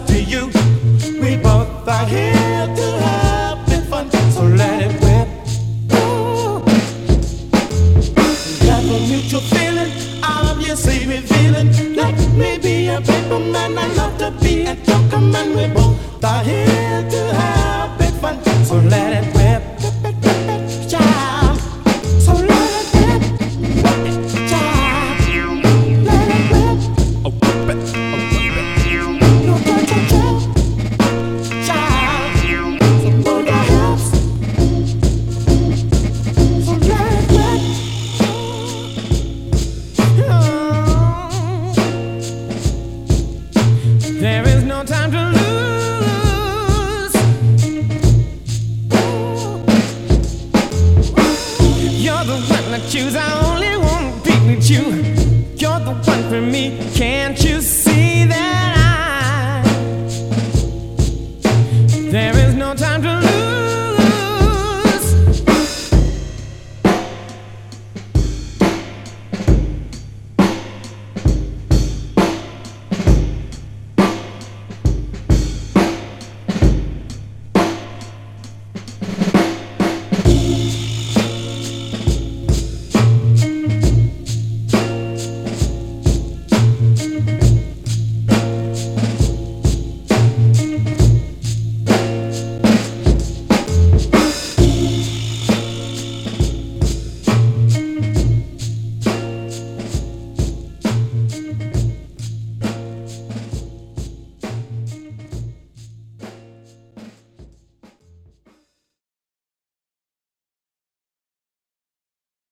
to you. We both are here to have been fun, so let it rip. Got a mutual feeling, obviously revealing. Let me be a paper man, I love to be a joker man. We both are here to have. you. You're the one for me, can't you see?